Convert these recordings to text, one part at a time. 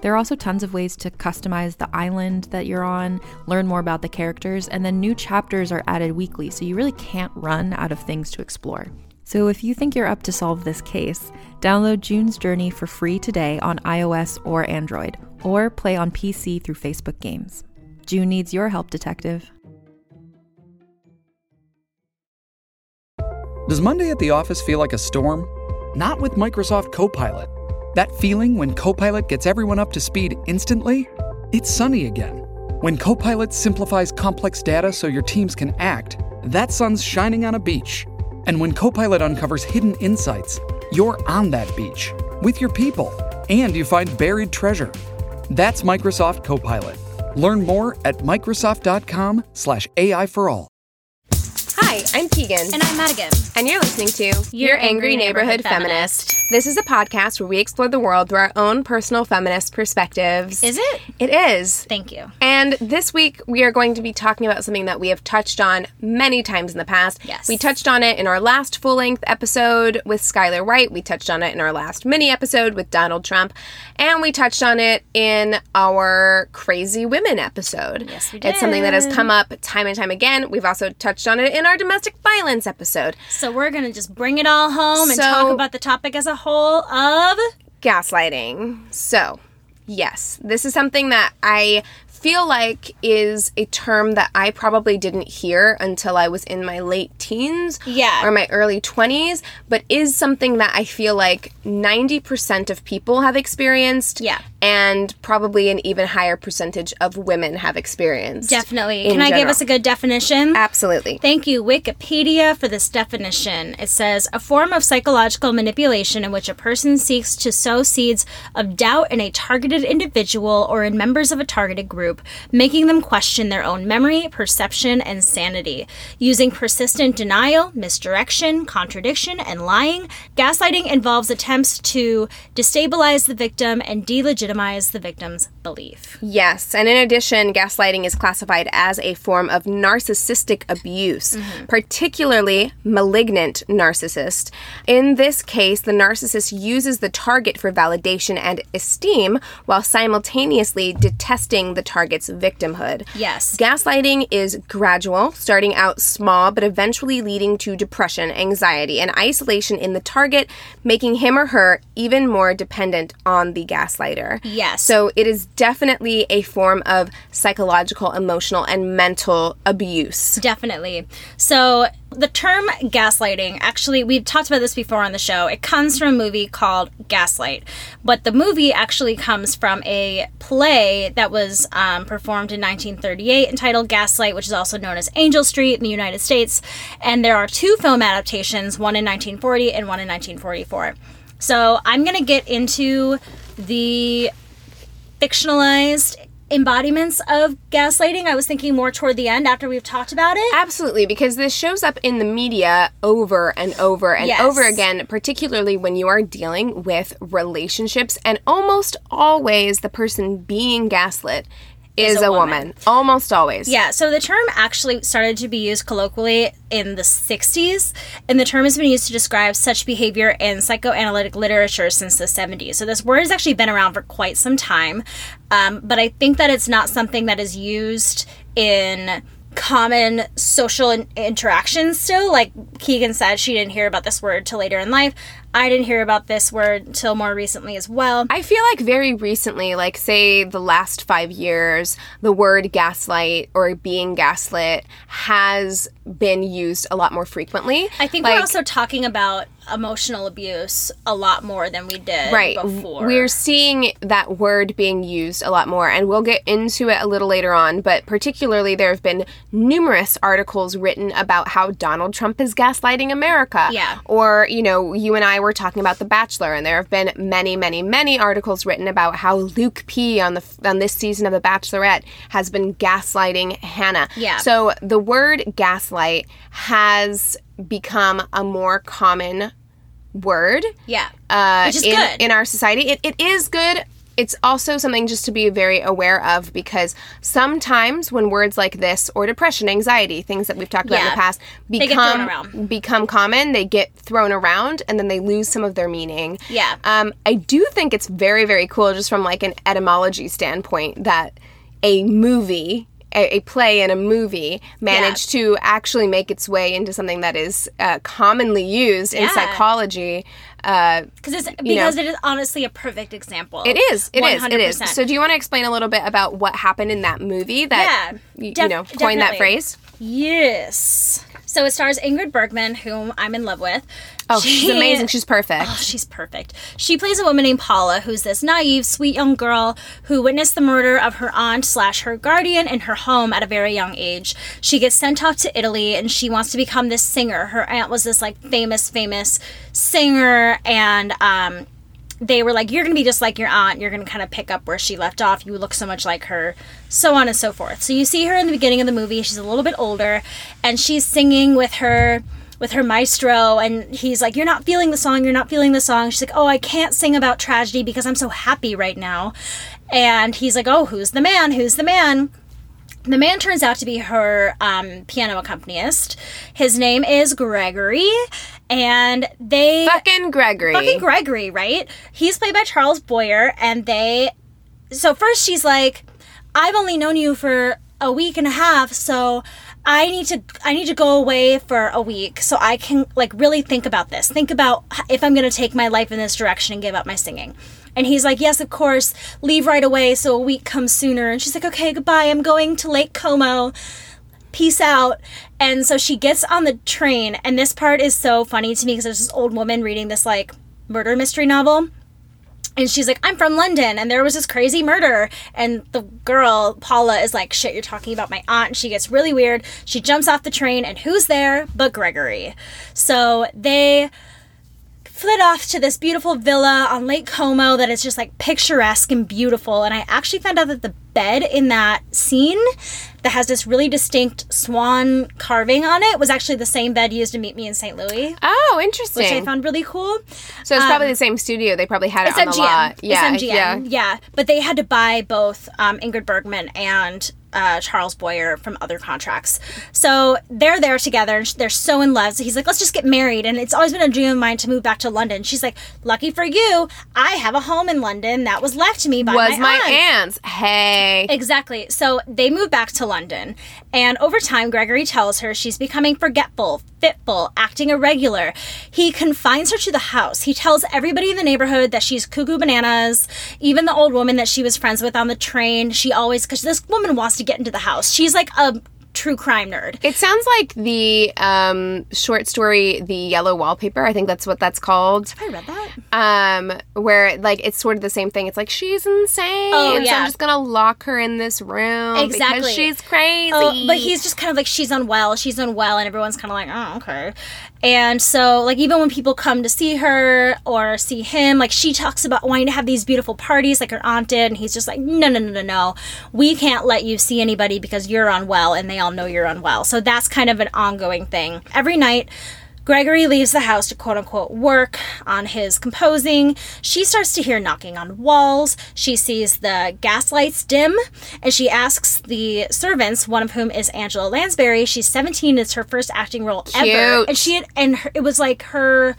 There are also tons of ways to customize the island that you're on, learn more about the characters, and then new chapters are added weekly, so you really can't run out of things to explore. So if you think you're up to solve this case, download June's Journey for free today on iOS or Android, or play on PC through Facebook Games. June needs your help, detective. Does Monday at the office feel like a storm? Not with Microsoft Copilot. That feeling when Copilot gets everyone up to speed instantly? It's sunny again. When Copilot simplifies complex data so your teams can act, that sun's shining on a beach. And when Copilot uncovers hidden insights, you're on that beach with your people and you find buried treasure. That's Microsoft Copilot. Learn more at Microsoft.com/slash AI for all. Hi, I'm Keegan. And I'm Madigan. And you're listening to Your Angry Neighborhood Feminist. This is a podcast where we explore the world through our own personal feminist perspectives. Is it? It is. Thank you. And this week we are going to be talking about something that we have touched on many times in the past. Yes. We touched on it in our last full length episode with Skylar Wright. We touched on it in our last mini episode with Donald Trump. And we touched on it in our Crazy Women episode. Yes, we did. It's something that has come up time and time again. We've also touched on it in our domestic violence episode. So we're going to just bring it all home and So- talk about the topic as a whole of. gaslighting. So, yes, this is something that I feel like is a term that I probably didn't hear until I was in my late teens Yeah. or my early 20s, but is something that I feel like 90% of people have experienced. Yeah. And probably an even higher percentage of women have experienced. Definitely. in Can I give us a good definition? Absolutely. Thank you, Wikipedia, for this definition. It says a form of psychological manipulation in which a person seeks to sow seeds of doubt in a targeted individual or in members of a targeted group, making them question their own memory, perception, and sanity. Using persistent denial, misdirection, contradiction, and lying, gaslighting involves attempts to destabilize the victim and delegitimize the victim's belief. Yes, and in addition, gaslighting is classified as a form of narcissistic abuse, mm-hmm. particularly malignant narcissist. In this case, the narcissist uses the target for validation and esteem while simultaneously detesting the target's victimhood. Yes. Gaslighting is gradual, starting out small, but eventually leading to depression, anxiety, and isolation in the target, making him or her even more dependent on the gaslighter. Yes. So it is definitely a form of psychological, emotional, and mental abuse. Definitely. So, the term gaslighting, actually, we've talked about this before on the show. It comes from a movie called Gaslight. But the movie actually comes from a play that was um, performed in 1938 entitled Gaslight, which is also known as Angel Street in the United States. And there are two film adaptations, one in 1940 and one in 1944. So, I'm going to get into the fictionalized embodiments of gaslighting. I was thinking more toward the end after we've talked about it. Absolutely, because this shows up in the media over and over and Yes. over again, particularly when you are dealing with relationships, and almost always the person being gaslit is, a a, woman. woman. Almost always. Yeah, so the term actually started to be used colloquially in the 60s, and the term has been used to describe such behavior in psychoanalytic literature since the 70s. So this word has actually been around for quite some time, um, but I think that it's not something that is used in common social in- interactions still. Like Keegan said, she didn't hear about this word till later in life. I didn't hear about this word till more recently as well. I feel like very recently, like say the last five years, the word gaslight or being gaslit has been used a lot more frequently. I think like, we're also talking about emotional abuse a lot more than we did right before. we're seeing that word being used a lot more and we'll get into it a little later on but particularly there have been numerous articles written about how donald trump is gaslighting america Yeah. or you know you and i were talking about the bachelor and there have been many many many articles written about how luke p on the on this season of the bachelorette has been gaslighting hannah Yeah. so the word gaslight has become a more common word yeah, uh, Which is in, good. in our society. It, it is good. It's also something just to be very aware of because sometimes when words like this or depression, anxiety, things that we've talked about in the past become become common, they get thrown around and then they lose some of their meaning. Yeah. Um, I do think it's very very cool just from like an etymology standpoint that a movie a, a play and a movie managed to actually make its way into something that is uh, commonly used in Yeah. psychology uh, because it's know. because it is honestly a perfect example. It is. It is. It is. 100%. So, do you want to explain a little bit about what happened in that movie that Yeah, y- you know coined that phrase? Yes. So it stars Ingrid Bergman, whom I'm in love with. Oh, she's amazing. She's perfect. Oh, she's perfect. She plays a woman named Paula, who's this naive, sweet young girl who witnessed the murder of her aunt slash her guardian in her home at a very young age. She gets sent off to Italy and she wants to become this singer. Her aunt was this like famous, famous singer, and um, they were like, "You're gonna be just like your aunt. You're gonna kind of pick up where she left off. You look so much like her." So on and so forth. So you see her in the beginning of the movie. She's a little bit older, and she's singing with her with her maestro and he's like you're not feeling the song you're not feeling the song she's like oh i can't sing about tragedy because i'm so happy right now and he's like oh who's the man who's the man the man turns out to be her um, piano accompanist his name is gregory and they Fucking Gregory. fucking Gregory, right? He's played by Charles Boyer, and they. So first she's like, "I've only known you for a week and a half, so I need to I need to go away for a week so I can like really think about this. Think about if I'm going to take my life in this direction and give up my singing." And he's like, "Yes, of course. Leave right away so a week comes sooner." And she's like, "Okay, goodbye. I'm going to Lake Como." Peace out. And so she gets on the train, and this part is so funny to me because there's this old woman reading this like murder mystery novel. And she's like, I'm from London, and there was this crazy murder. And the girl, Paula, is like, Shit, you're talking about my aunt. And she gets really weird. She jumps off the train, and who's there but Gregory? So they flit off to this beautiful villa on Lake Como that is just like picturesque and beautiful. And I actually found out that the bed in that scene that has this really distinct swan carving on it was actually the same bed used to meet me in St. Louis, oh, interesting. which I found really cool. so it's probably the same studio. They probably had it It's on the MGM. lot. Yeah, it's MGM. yeah. Yeah. But they had to buy both um, Ingrid Bergman and uh, Charles Boyer from other contracts. So they're there together and they're so in love. So he's like, let's just get married. And it's always been a dream of mine to move back to London. She's like, lucky for you, I have a home in London that was left to me by Was my, my aunt. aunt's. Hey. Exactly. So they move back to London, and over time, Gregory tells her she's becoming forgetful, fitful, acting irregular. He confines her to the house. He tells everybody in the neighborhood that she's cuckoo bananas. Even the old woman that she was friends with on the train, she always, because this woman wants to get into the house. She's like a true crime nerd. It sounds like the um, short story, "The Yellow Wallpaper." I think that's what that's called. Have I read that. Um, where like it's sort of the same thing. It's like she's insane. Oh, So yeah. I'm just gonna lock her in this room Exactly. because she's crazy. Oh, but he's just kind of like she's unwell, she's unwell, and everyone's kind of like, oh, okay. And so, like, even when people come to see her or see him, like, she talks about wanting to have these beautiful parties, like her aunt did, and he's just like, no, no, no, no, no, we can't let you see anybody because you're unwell, and they all know you're unwell. So that's kind of an ongoing thing. Every night. Gregory leaves the house to quote unquote work on his composing. She starts to hear knocking on walls. She sees the gas lights dim and she asks the servants, one of whom is Angela Lansbury. She's 17, it's her first acting role ever. And she had, and her, it was like her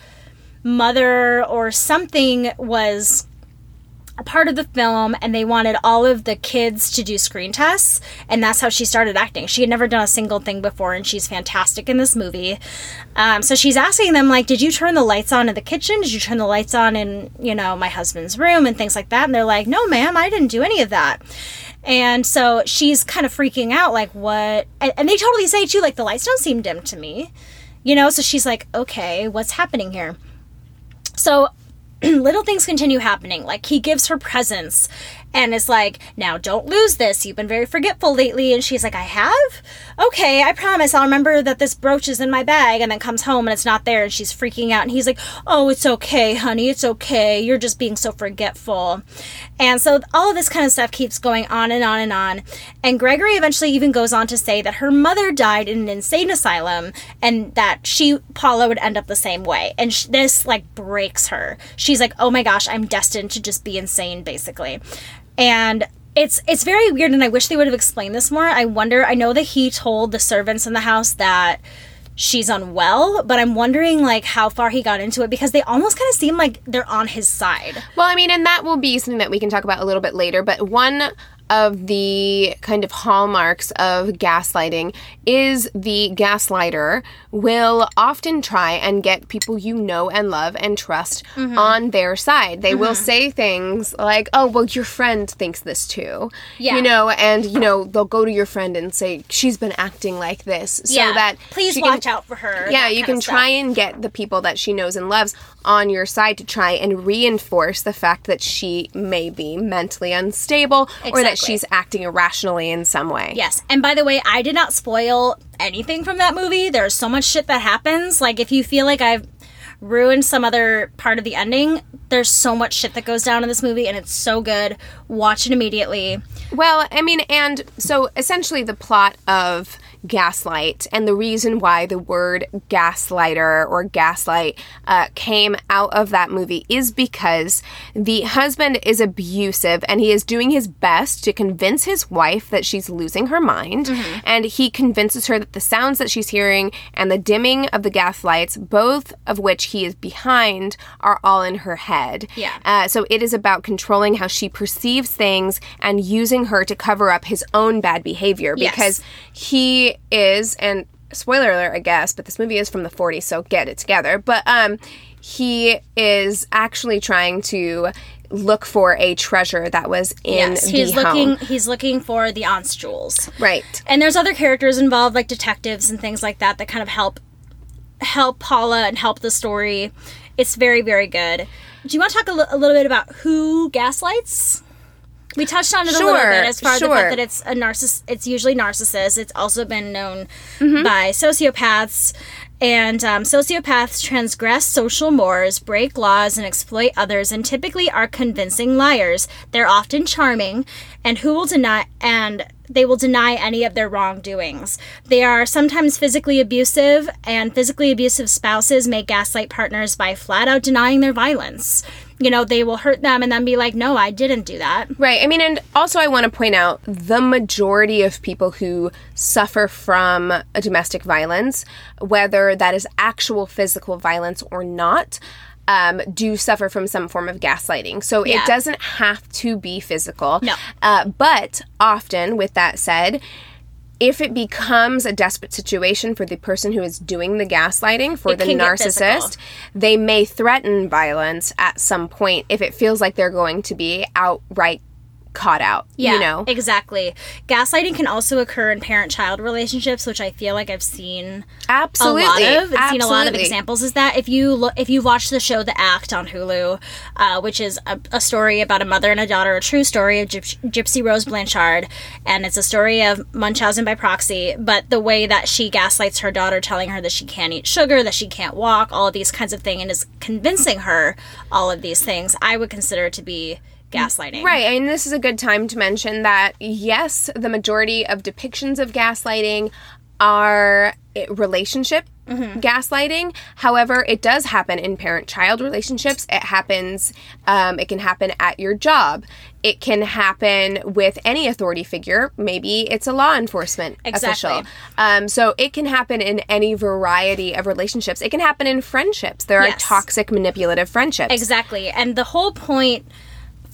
mother or something was a part of the film and they wanted all of the kids to do screen tests and that's how she started acting. She had never done a single thing before and she's fantastic in this movie. Um, so she's asking them like did you turn the lights on in the kitchen? Did you turn the lights on in you know my husband's room? and things like that. And they're like no ma'am i didn't do any of that. And so she's kind of freaking out like what? And, and they totally say too like the lights don't seem dim to me you know? So she's like okay what's happening here? So little things continue happening. Like he gives her presents and is like, now don't lose this. You've been very forgetful lately. And she's like, I have? Okay, I promise. I'll remember that this brooch is in my bag. And then comes home and it's not there. And she's freaking out. And he's like, oh, it's okay, honey. It's okay. You're just being so forgetful. And so all of this kind of stuff keeps going on and on and on. And Gregory eventually even goes on to say that her mother died in an insane asylum and that she, Paula, would end up the same way. And sh- this like breaks her. She's like, oh my gosh, I'm destined to just be insane, basically and it's it's very weird and i wish they would have explained this more. I wonder i know that he told the servants in the house that she's unwell but i'm wondering like how far he got into it because they almost kind of seem like they're on his side. Well i mean and that will be something that we can talk about a little bit later but one of the kind of hallmarks of gaslighting is the gaslighter will often try and get people you know and love and trust mm-hmm. on their side. They mm-hmm. will say things like, "Oh, well your friend thinks this too." Yeah. You know, and you know, they'll go to your friend and say, "She's been acting like this." So yeah. that please watch can, out for her. Yeah, you can try and get the people that she knows and loves on your side to try and reinforce the fact that she may be mentally unstable exactly. or that she's acting irrationally in some way. Yes. And by the way, I did not spoil anything from that movie. There's so much shit that happens. Like, if you feel like I've ruined some other part of the ending, there's so much shit that goes down in this movie and it's so good. Watch it immediately. Well, I mean, and so essentially the plot of gaslight. And the reason why the word gaslighter or gaslight uh, came out of that movie is because the husband is abusive and he is doing his best to convince his wife that she's losing her mind. Mm-hmm. And he convinces her that the sounds that she's hearing and the dimming of the gas lights, both of which he is behind, are all in her head. Yeah. Uh, so it is about controlling how she perceives things and using her to cover up his own bad behavior because yes. he is, and spoiler alert, I guess, but this movie is from the 40s, so get it together. But um, he is actually trying to look for a treasure that was in yes, he's the looking home. he's looking for the aunts jewels. Right. And there's other characters involved like detectives and things like that that kind of help help paula and help the story. It's very very good. Do you want to talk a, l- a little bit about who gaslights we touched on it sure, a little bit as far as the fact that it's a narciss. It's usually narcissists. It's also been known mm-hmm. by sociopaths. And um, sociopaths transgress social mores, break laws, and exploit others, and typically are convincing liars. They're often charming, and who will deny and they will deny any of their wrongdoings. They are sometimes physically abusive, and physically abusive spouses may gaslight partners by flat out denying their violence you know, they will hurt them and then be like, no, I didn't do that. Right. I mean, and also I want to point out the majority of people who suffer from a domestic violence, whether that is actual physical violence or not, um, do suffer from some form of gaslighting. So yeah. it doesn't have to be physical. No. Uh, but often, with that said, if it becomes a desperate situation for the person who is doing the gaslighting, for it the narcissist, they may threaten violence at some point if it feels like they're going to be outright caught out. Yeah, you know exactly. Gaslighting can also occur in parent-child relationships, which I feel like I've seen absolutely a lot of. I've seen a lot of examples. Is that if you look, if you watch the show The Act on Hulu, uh, which is a, a, story about a mother and a daughter, a true story of Gyp- Gypsy Rose Blanchard, and it's a story of Munchausen by proxy. But the way that she gaslights her daughter, telling her that she can't eat sugar, that she can't walk, all of these kinds of things, and is convincing her all of these things, I would consider to be gaslighting. Right. And this is a good time to mention that, yes, the majority of depictions of gaslighting are relationship mm-hmm. gaslighting. However, it does happen in parent child relationships. It happens, um, it can happen at your job. It can happen with any authority figure. Maybe it's a law enforcement exactly. official. Um, so it can happen in any variety of relationships. It can happen in friendships. There yes. are toxic, manipulative friendships. Exactly. And the whole point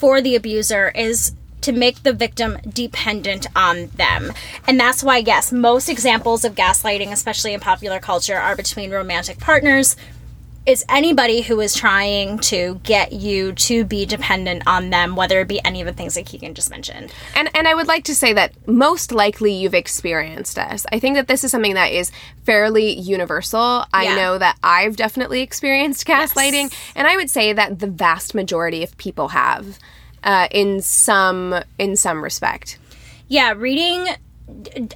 for the abuser is to make the victim dependent on them. And that's why, yes, most examples of gaslighting, especially in popular culture, are between romantic partners it's anybody who is trying to get you to be dependent on them, whether it be any of the things that Keegan just mentioned. And and I would like to say that most likely you've experienced this. I think that this is something that is fairly universal. I Yeah. know that I've definitely experienced gaslighting, and I would say that the vast majority of people have, uh, in some in some respect. Yeah, reading.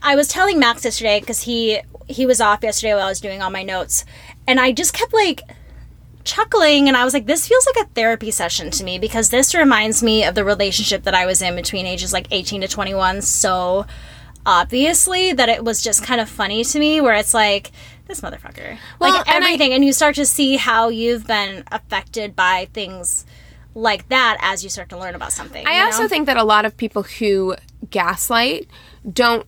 I was telling Max yesterday because he he was off yesterday while I was doing all my notes, and I just kept like chuckling, and I was like, "This feels like a therapy session to me because this reminds me of the relationship that I was in between ages like eighteen to twenty one so obviously that it was just kind of funny to me, where it's like." This motherfucker. Well, like and I- everything. and you start to see how you've been affected by things like that as you start to learn about something. I also know? think that a lot of people who gaslight don't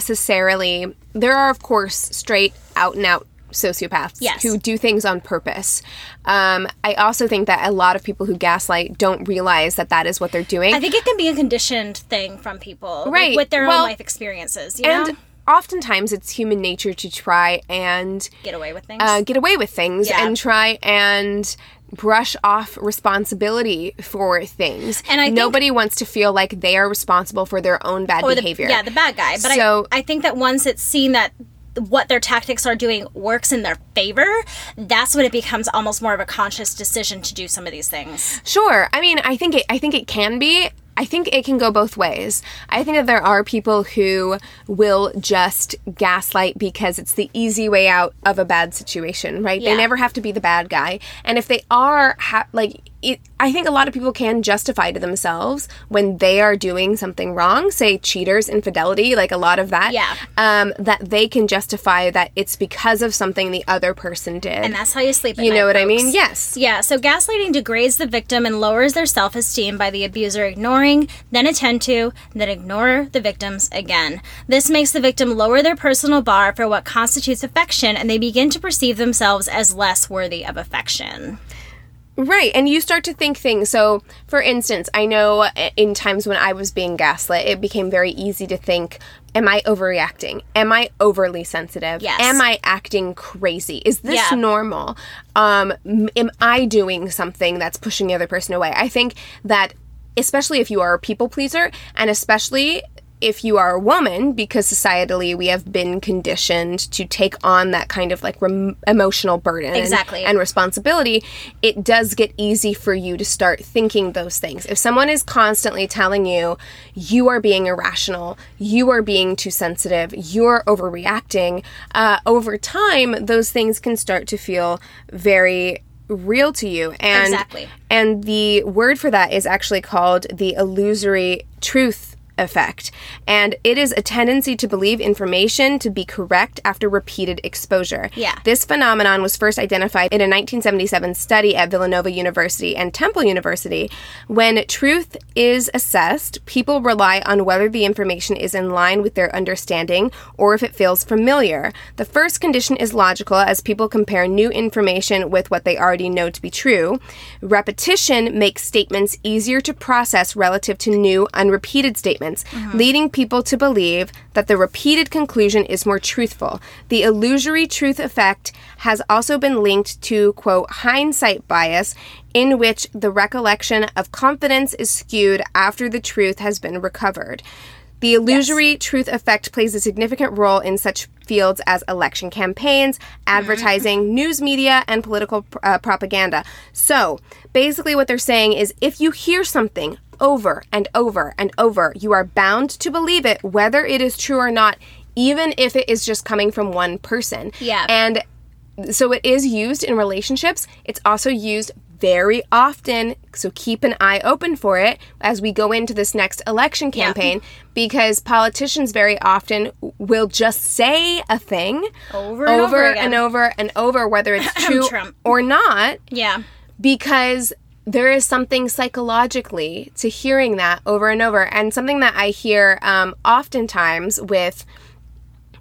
necessarily. There are, of course, straight out and out sociopaths Yes. who do things on purpose. Um, I also think that a lot of people who gaslight don't realize that that is what they're doing. I think it can be a conditioned thing from people, like, Right. with their Well, own life experiences. You and know, oftentimes it's human nature to try and get away with things. uh, get away with things Yeah. and try and brush off responsibility for things. And I nobody wants to feel like they are responsible for their own bad or the, behavior. yeah, the bad guy. But So- I, I think that once it's seen that what their tactics are doing works in their favor, that's when it becomes almost more of a conscious decision to do some of these things. Sure. I mean, I think it. I think it can be. I think it can go both ways. I think that there are people who will just gaslight because it's the easy way out of a bad situation, right? Yeah. They never have to be the bad guy. And if they are, ha- like, it, I think a lot of people can justify to themselves when they are doing something wrong, say cheaters, infidelity, like a lot of that. Yeah. Um, that they can justify that it's because of something the other person did. And that's how you sleep at you night, know what I mean? Yes. Yeah, so gaslighting degrades the victim and lowers their self esteem by the abuser ignoring, then attend to, then ignore the victims again. This makes the victim lower their personal bar for what constitutes affection and they begin to perceive themselves as less worthy of affection. Right, and you start to think things. So, for instance, I know uh, in times when I was being gaslit, it became very easy to think, am I overreacting? Am I overly sensitive? Yes. Am I acting crazy? Is this Yeah. normal? Um, am I doing something that's pushing the other person away? I think that especially if you are a people pleaser and especially if you are a woman because societally we have been conditioned to take on that kind of like rem- emotional burden and- Exactly. and responsibility, it does get easy for you to start thinking those things. If someone is constantly telling you, you are being irrational, you are being too sensitive, you're overreacting, uh, over time, those things can start to feel very real to you. And, Exactly. And the word for that is actually called the illusory truth effect. And it is a tendency to believe information to be correct after repeated exposure. Yeah. This phenomenon was first identified in a 1977 study at Villanova University and Temple University. When truth is assessed, people rely on whether the information is in line with their understanding or if it feels familiar. The first condition is logical as people compare new information with what they already know to be true. Repetition makes statements easier to process relative to new, unrepeated statements, leading people to believe that the repeated conclusion is more truthful. The illusory truth effect has also been linked to, quote, hindsight bias, in which the recollection of confidence is skewed after the truth has been recovered. The illusory truth effect plays a significant role in such fields as election campaigns, advertising, news media, and political uh, propaganda. So, basically, what they're saying is if you hear something over and over and over, you are bound to believe it, whether it is true or not, even if it is just coming from one person. Yeah. And so it is used in relationships. It's also used very often. So keep an eye open for it as we go into this next election campaign because politicians very often will just say a thing Over and over again. and over and over, whether it's true or not, Yeah. because there is something psychologically to hearing that over and over. And something that I hear um, oftentimes with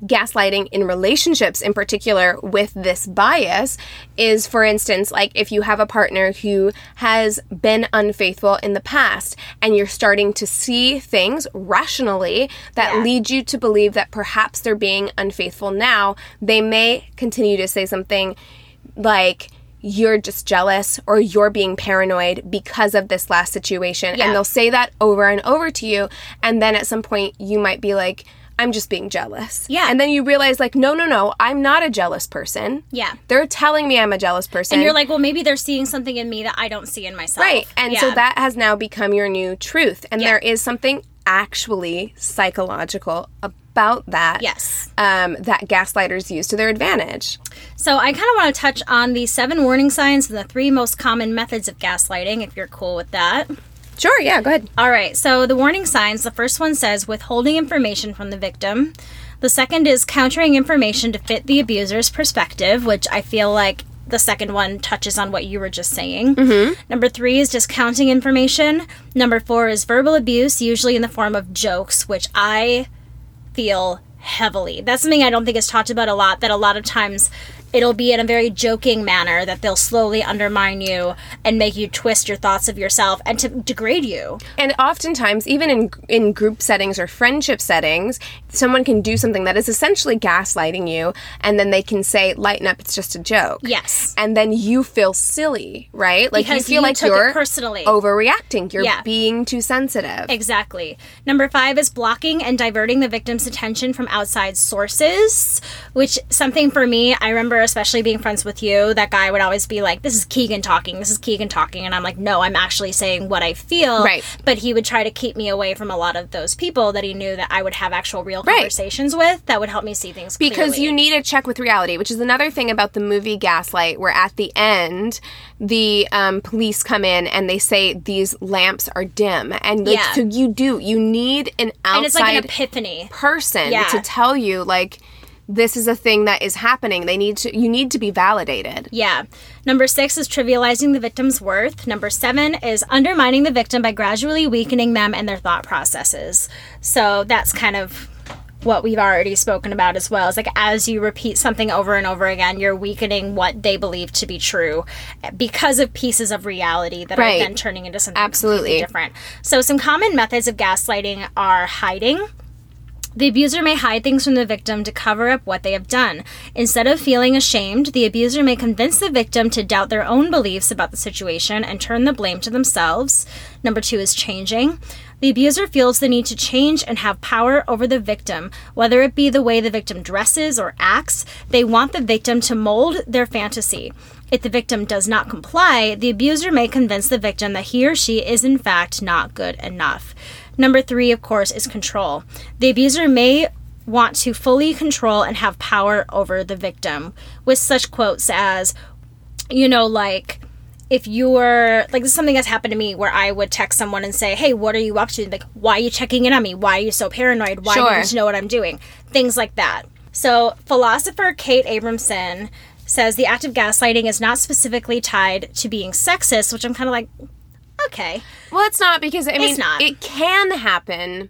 gaslighting in relationships in particular with this bias is for instance like if you have a partner who has been unfaithful in the past and you're starting to see things rationally that Yeah. lead you to believe that perhaps they're being unfaithful now they may continue to say something like you're just jealous or you're being paranoid because of this last situation. Yeah. And they'll say that over and over to you. And then at some point, you might be like, I'm just being jealous. Yeah. And then you realize, like, no, no, no, I'm not a jealous person. Yeah. They're telling me I'm a jealous person. And you're like, well, maybe they're seeing something in me that I don't see in myself. Right. And so that has now become your new truth. And Yeah. there is something actually psychological about that. Yes. Um, that gaslighters use to their advantage. So I kind of want to touch on the seven warning signs and the three most common methods of gaslighting, if you're cool with that. Sure, yeah, go ahead. All right, so the warning signs the first one says withholding information from the victim. The second is countering information to fit the abuser's perspective, which I feel like the second one touches on what you were just saying. Number three is discounting information. Number four is verbal abuse, usually in the form of jokes, which I feel heavily. That's something I don't think is talked about a lot, that a lot of times it'll be in a very joking manner that they'll slowly undermine you and make you twist your thoughts of yourself and to degrade you. And oftentimes, even in in group settings or friendship settings, someone can do something that is essentially gaslighting you, and then they can say, "Lighten up, it's just a joke." Yes. And then you feel silly, right? Like Because you feel you like took you're personally. overreacting. You're Yeah. being too sensitive. Exactly. Number five is blocking and diverting the victim's attention from outside sources, which something for me, I remember especially being friends with you, that guy would always be like, This is Keegan talking, this is Keegan talking. And I'm like, No, I'm actually saying what I feel. Right. But he would try to keep me away from a lot of those people that he knew that I would have actual real Right. conversations with that would help me see things because you need a check with reality, which is another thing about the movie Gaslight, where at the end the um, police come in and they say these lamps are dim, and like, Yeah. so you do you need an outside and it's like an epiphany. person Yeah. to tell you like this is a thing that is happening. They need to you need to be validated. Yeah. Number six is trivializing the victim's worth. Number seven is undermining the victim by gradually weakening them and their thought processes. So that's kind of what we've already spoken about as well. Is like as you repeat something over and over again, you're weakening what they believe to be true because of pieces of reality that Right. are then turning into something Absolutely. completely different. So some common methods of gaslighting are hiding. The abuser may hide things from the victim to cover up what they have done. Instead of feeling ashamed, the abuser may convince the victim to doubt their own beliefs about the situation and turn the blame to themselves. Number two is changing. The abuser feels the need to change and have power over the victim, whether it be the way the victim dresses or acts. They want the victim to mold their fantasy. If the victim does not comply, the abuser may convince the victim that he or she is in fact not good enough. Number three, of course, is control. The abuser may want to fully control and have power over the victim with such quotes as, you know, like, if you're like this is something that's happened to me where I would text someone and say, "Hey, what are you up to?" Like, why are you checking in on me? Why are you so paranoid? Why do Sure. you need to know what I'm doing? Things like that. So, philosopher Kate Abramson says the act of gaslighting is not specifically tied to being sexist, which I'm kind of like, okay, Well, it's not because I mean not. it can happen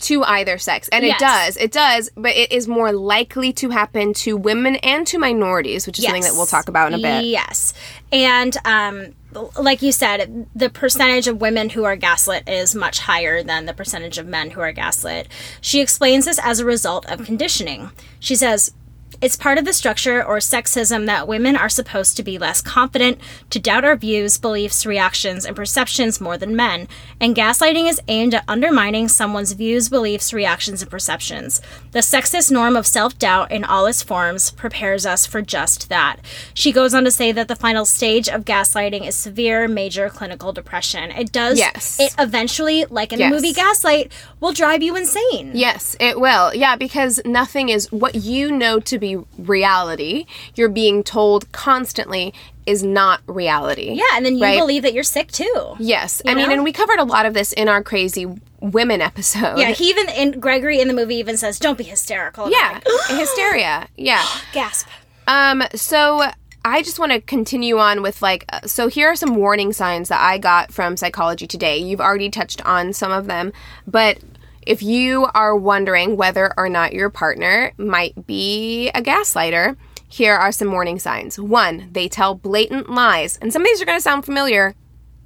to either sex and Yes. it does it does but it is more likely to happen to women and to minorities which is something that we'll talk about in a bit Yes. And um, like you said, the percentage of women who are gaslit is much higher than the percentage of men who are gaslit. She explains this as a result of conditioning. She says, it's part of the structure or sexism that women are supposed to be less confident, to doubt our views, beliefs, reactions, and perceptions more than men. And gaslighting is aimed at undermining someone's views, beliefs, reactions, and perceptions. The sexist norm of self doubt in all its forms prepares us for just that. She goes on to say that the final stage of gaslighting is severe, major clinical depression. It does, Yes. it eventually, like in Yes. the movie Gaslight, will drive you insane. Yes, it will. Yeah, because nothing is what you know to be reality, you're being told constantly is not reality. Yeah, and then you Right. believe that you're sick too. Yes. I mean, and we covered a lot of this in our crazy women episode. Yeah, he even in Gregory in the movie even says, "Don't be hysterical." Yeah. like, Hysteria. Yeah. gasp. Um, so I just want to continue on with like, uh, so here are some warning signs that I got from Psychology Today. You've already touched on some of them, but if you are wondering whether or not your partner might be a gaslighter, here are some warning signs. One, they tell blatant lies, and some of these are going to sound familiar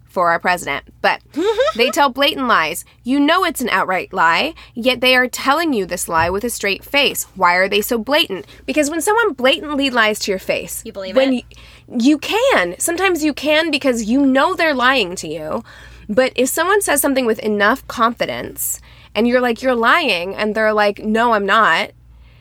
for our president, but they tell blatant lies. You know it's an outright lie, yet they are telling you this lie with a straight face. Why are they so blatant? Because when someone blatantly lies to your face, You believe when it? You, You can. Sometimes you can because you know they're lying to you. But if someone says something with enough confidence and you're like, you're lying, and they're like, no, I'm not,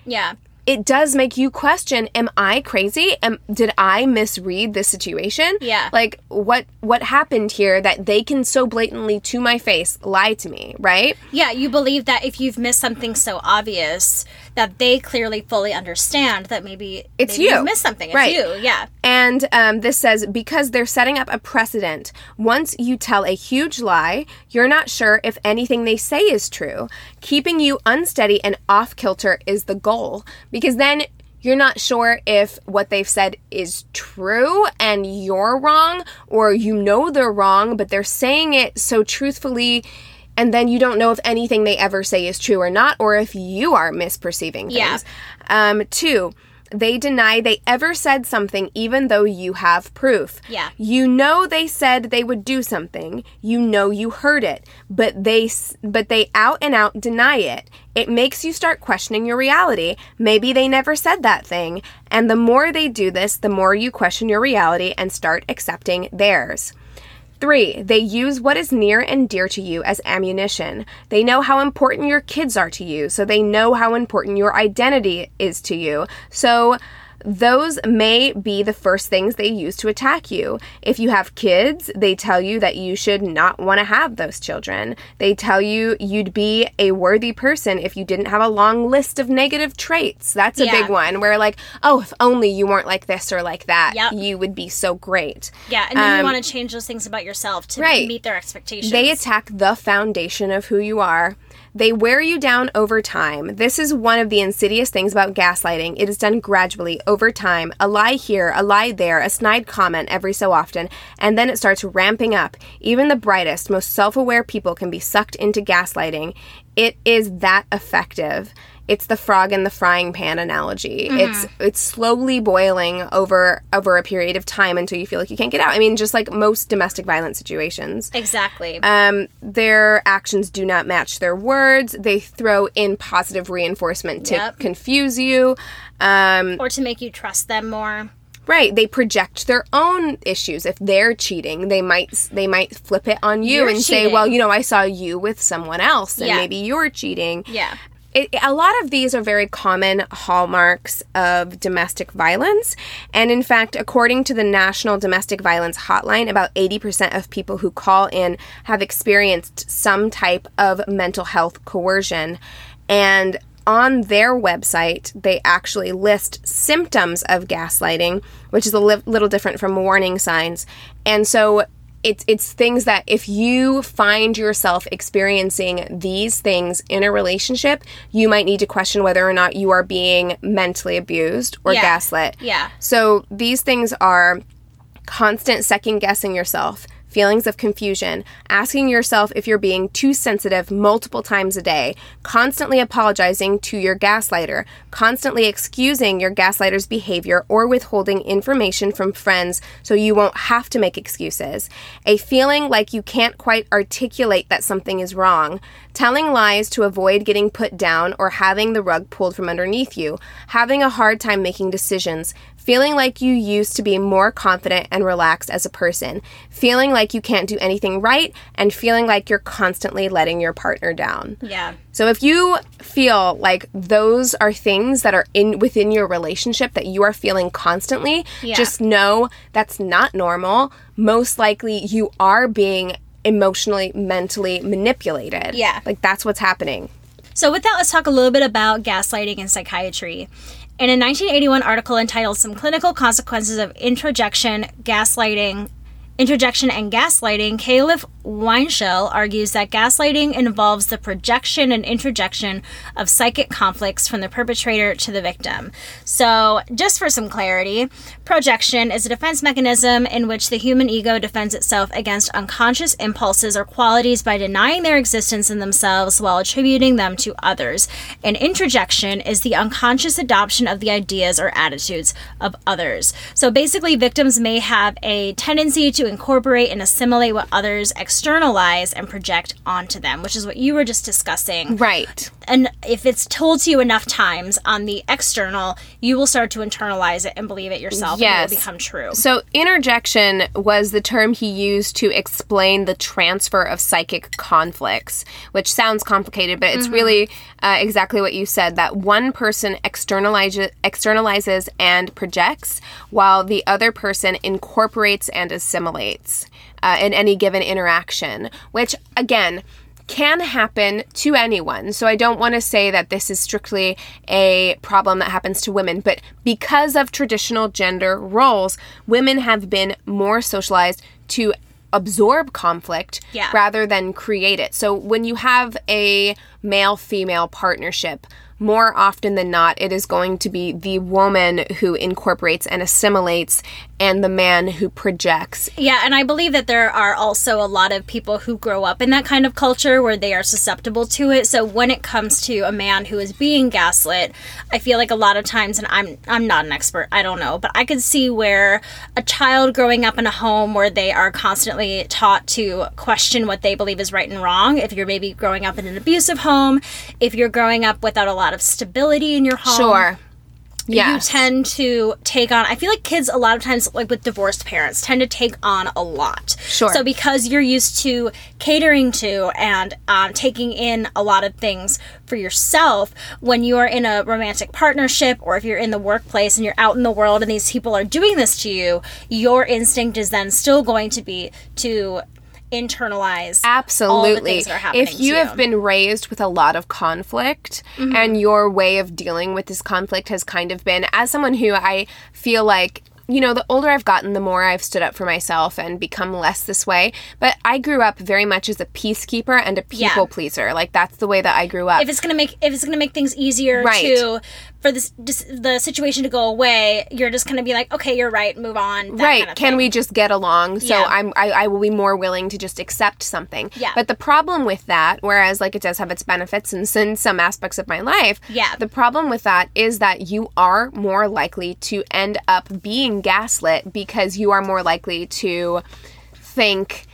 Yeah. it does make you question am i crazy am did i misread this situation Yeah. like what what happened here that they can so blatantly to my face lie to me right Yeah, you believe that if you've missed something so obvious that they clearly fully understand that maybe It's maybe you. missed something. It's Right. you. Yeah. and um, this says because they're setting up a precedent once you tell a huge lie you're not sure if anything they say is true keeping you unsteady and off kilter is the goal because then you're not sure if what they've said is true and you're wrong, or you know they're wrong, but they're saying it so truthfully, and then you don't know if anything they ever say is true or not, or if you are misperceiving things. Yeah. Um, two, they deny they ever said something even though you have proof. Yeah. You know they said they would do something. You know you heard it, but they but they out and out deny it. It makes you start questioning your reality. Maybe they never said that thing. And the more they do this, the more you question your reality and start accepting theirs. Three, they use what is near and dear to you as ammunition. They know how important your kids are to you, so they know how important your identity is to you. So those may be the first things they use to attack you. If you have kids, they tell you that you should not want to have those children. They tell you you'd be a worthy person if you didn't have a long list of negative traits. That's a Yeah. big one where, like, oh, if only you weren't like this or like that, Yep. you would be so great. Yeah. And then you want to change those things about yourself to Um, right. meet their expectations. They attack the foundation of who you are. They wear you down over time. This is one of the insidious things about gaslighting. It is done gradually, over time. A lie here, a lie there, a snide comment every so often, and then it starts ramping up. Even the brightest, most self aware people can be sucked into gaslighting. It is that effective. It's the frog in the frying pan analogy. It's it's slowly boiling over over a period of time until you feel like you can't get out. I mean, just like most domestic violence situations. exactly. Um, their actions do not match their words. They throw in positive reinforcement to Yep. confuse you. Um, or to make you trust them more. right. They project their own issues. If they're cheating, they might they might flip it on you You're and say, "Well, you know, I saw you with someone else, and Yeah. maybe you're cheating." Yeah. It, a lot of these are very common hallmarks of domestic violence. And in fact, according to the National Domestic Violence Hotline, about 80% of people who call in have experienced some type of mental health coercion. And on their website, they actually list symptoms of gaslighting, which is a li- little different from warning signs. And so it's it's things that if you find yourself experiencing these things in a relationship, you might need to question whether or not you are being mentally abused or Yeah. gaslit. Yeah. So these things are constant second guessing yourself, feelings of confusion, asking yourself if you're being too sensitive multiple times a day, constantly apologizing to your gaslighter, constantly excusing your gaslighter's behavior or withholding information from friends so you won't have to make excuses, a feeling like you can't quite articulate that something is wrong, telling lies to avoid getting put down or having the rug pulled from underneath you, having a hard time making decisions, feeling like you used to be more confident and relaxed as a person, feeling like you can't do anything right, and feeling like you're constantly letting your partner down. Yeah. So if you feel like those are things that are in within your relationship that you are feeling constantly, Yeah. just know that's not normal. Most likely you are being emotionally mentally manipulated. Yeah. Like that's what's happening. So, with that, let's talk a little bit about gaslighting and psychiatry. In a 1981 article entitled Some Clinical Consequences of Introjection, Gaslighting, Introjection and Gaslighting, Calef Weinshel argues that gaslighting involves the projection and introjection of psychic conflicts from the perpetrator to the victim. So, just for some clarity, projection is a defense mechanism in which the human ego defends itself against unconscious impulses or qualities by denying their existence in themselves while attributing them to others. And introjection is the unconscious adoption of the ideas or attitudes of others. So basically, victims may have a tendency to incorporate and assimilate what others externalize and project onto them, which is what you were just discussing. Right. and if it's told to you enough times on the external, you will start to internalize it and believe it yourself Yes. and it will become true. So, introjection was the term he used to explain the transfer of psychic conflicts, which sounds complicated, but it's really uh, exactly what you said that one person externalizes, externalizes and projects, while the other person incorporates and assimilates uh, in any given interaction, which, again, can happen to anyone. So I don't want to say that this is strictly a problem that happens to women, but because of traditional gender roles, women have been more socialized to absorb conflict Yeah. rather than create it. So when you have a male female partnership, more often than not, it is going to be the woman who incorporates and assimilates and the man who projects. Yeah, and I believe that there are also a lot of people who grow up in that kind of culture where they are susceptible to it. So when it comes to a man who is being gaslit, I feel like a lot of times and I'm I'm not an expert, I don't know, but I could see where a child growing up in a home where they are constantly taught to question what they believe is right and wrong, if you're maybe growing up in an abusive home, if you're growing up without a lot of stability in your home, Sure. Yeah. You tend to take on i feel like kids a lot of times like with divorced parents tend to take on a lot Sure. so because you're used to catering to and um, taking in a lot of things for yourself when you are in a romantic partnership or if you're in the workplace and you're out in the world and these people are doing this to you your instinct is then still going to be to internalize Absolutely. things that are happening if you have been raised with a lot of conflict Mm-hmm. and your way of dealing with this conflict has kind of been, as someone who I feel like, you know, the older I've gotten, the more I've stood up for myself and become less this way. But I grew up very much as a peacekeeper and a Yeah. people pleaser. Like that's the way that I grew up. if it's gonna make if it's gonna make things easier Right. to for this the situation to go away, you're just gonna be like, okay, you're right, move on. that right kind of can thing. we just get along so Yeah. i'm I, I will be more willing to just accept something Yeah. but the problem with that whereas like it does have its benefits and in some aspects of my life Yeah. the problem with that is that you are more likely to end up being gaslit because you are more likely to think